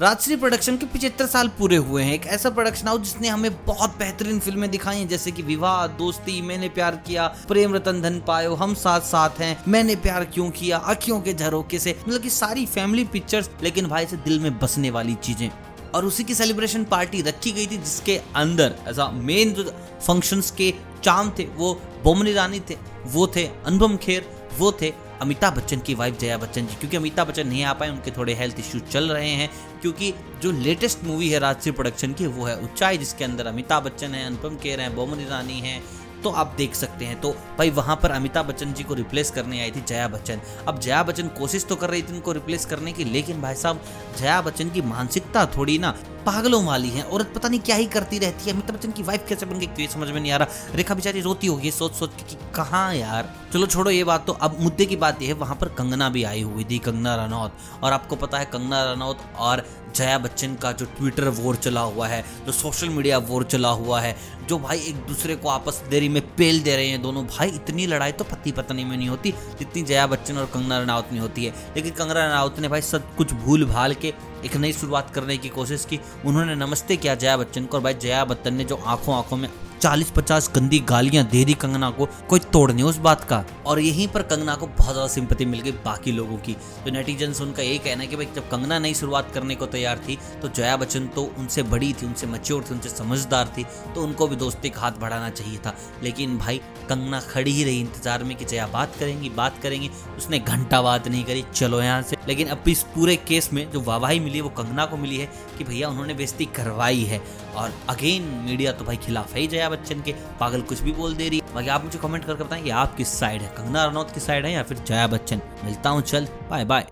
Rajshree production के पिछहत्तर साल पूरे हुए हैं। एक ऐसा प्रोडक्शन हाउस जिसने हमें बहुत बेहतरीन फ़िल्में दिखाई हैं, जैसे कि विवाह, दोस्ती, मैंने प्यार किया, प्रेम रतन धन पायो, हम साथ साथ हैं, मैंने प्यार क्यों किया अखियों के झरोके से मतलब कि सारी फैमिली पिक्चर्स लेकिन भाई से दिल में बसने वाली चीज़ें। और उसी की सेलिब्रेशन पार्टी रखी गई थी, जिसके अंदर ऐसा मेन जो फ़ंक्शंस के चाम थे, वो बोमनी रानी थे, वो थे अनुपम खेर, वो थे अमिताभ बच्चन की वाइफ जया बच्चन जी। क्योंकि अमिताभ बच्चन नहीं आ पाए, उनके थोड़े हेल्थ इश्यूज़ चल रहे हैं क्योंकि जो लेटेस्ट मूवी है राजश्री प्रोडक्शन की, वो है उच्चाई जिसके अंदर अमिताभ बच्चन है, अनुपम केर हैं, बोमन ईरानी है तो आप देख सकते हैं। तो भाई, वहाँ पर अमिताभ बच्चन जी को रिप्लेस करने आई थी जया बच्चन। अब जया बच्चन कोशिश तो कर रही थी उनको रिप्लेस करने की, लेकिन भाई साहब, जया बच्चन की मानसिकता थोड़ी ना पागलों वाली है औरत पता नहीं क्या ही करती रहती है। अमिताभ बच्चन की वाइफ कैसे बन गई, क्यों समझ में नहीं आ रहा। रेखा बेचारी रोती होगी सोच सोच कि कहाँ यार। चलो, छोड़ो ये बात तो। अब मुद्दे की बात यह है, वहाँ पर कंगना भी आई हुई थी, कंगना रनौत। और आपको पता है, कंगना रनौत और जया बच्चन का जो ट्विटर वोर चला हुआ है, जो सोशल मीडिया वोर चला हुआ है जो भाई एक दूसरे को आपस देरी में पेल दे रहे हैं दोनों भाई, इतनी लड़ाई तो पति पत्नी में नहीं होती, जितनी जया बच्चन और कंगना रनावत में होती है। लेकिन कंगना रनावत ने भाई सब कुछ भूल भाल के एक नई शुरुआत करने की कोशिश की। उन्होंने नमस्ते किया जया बच्चन को और भाई जया बच्चन ने जो आँखों आँखों में चालीस पचास गंदी गालियाँ दे दी कंगना को, कोई तोड़ नहीं उस बात का। और यहीं पर कंगना को बहुत ज़्यादा सिंपति मिल गई बाकी लोगों की। तो नेटिजन उनका यही कहना है कि भाई, जब कंगना नई शुरुआत करने को तैयार थी तो जया बच्चन तो उनसे बड़ी थी, उनसे मच्योर थी, उनसे समझदार थी तो उनको भी दोस्ती का हाथ बढ़ाना चाहिए था। लेकिन भाई, कंगना खड़ी ही रही इंतज़ार में कि जया बात करेंगी बात करेंगी, उसने घंटा बात नहीं करी, चलो यहाँ से। लेकिन अब इस पूरे केस में जो वाहवाही मिली है, वो कंगना को मिली है कि भैया, उन्होंने बेजती करवाई है। और अगेन मीडिया तो भाई खिलाफ है ही जया बच्चन के। पागल कुछ भी बोल दे रही। है बाकी आप मुझे कमेंट करके बताएँ कि आप किस साइड है। कंगना रनौत की साइड है या फिर जया बच्चन। मिलता हूँ, चल बाय बाय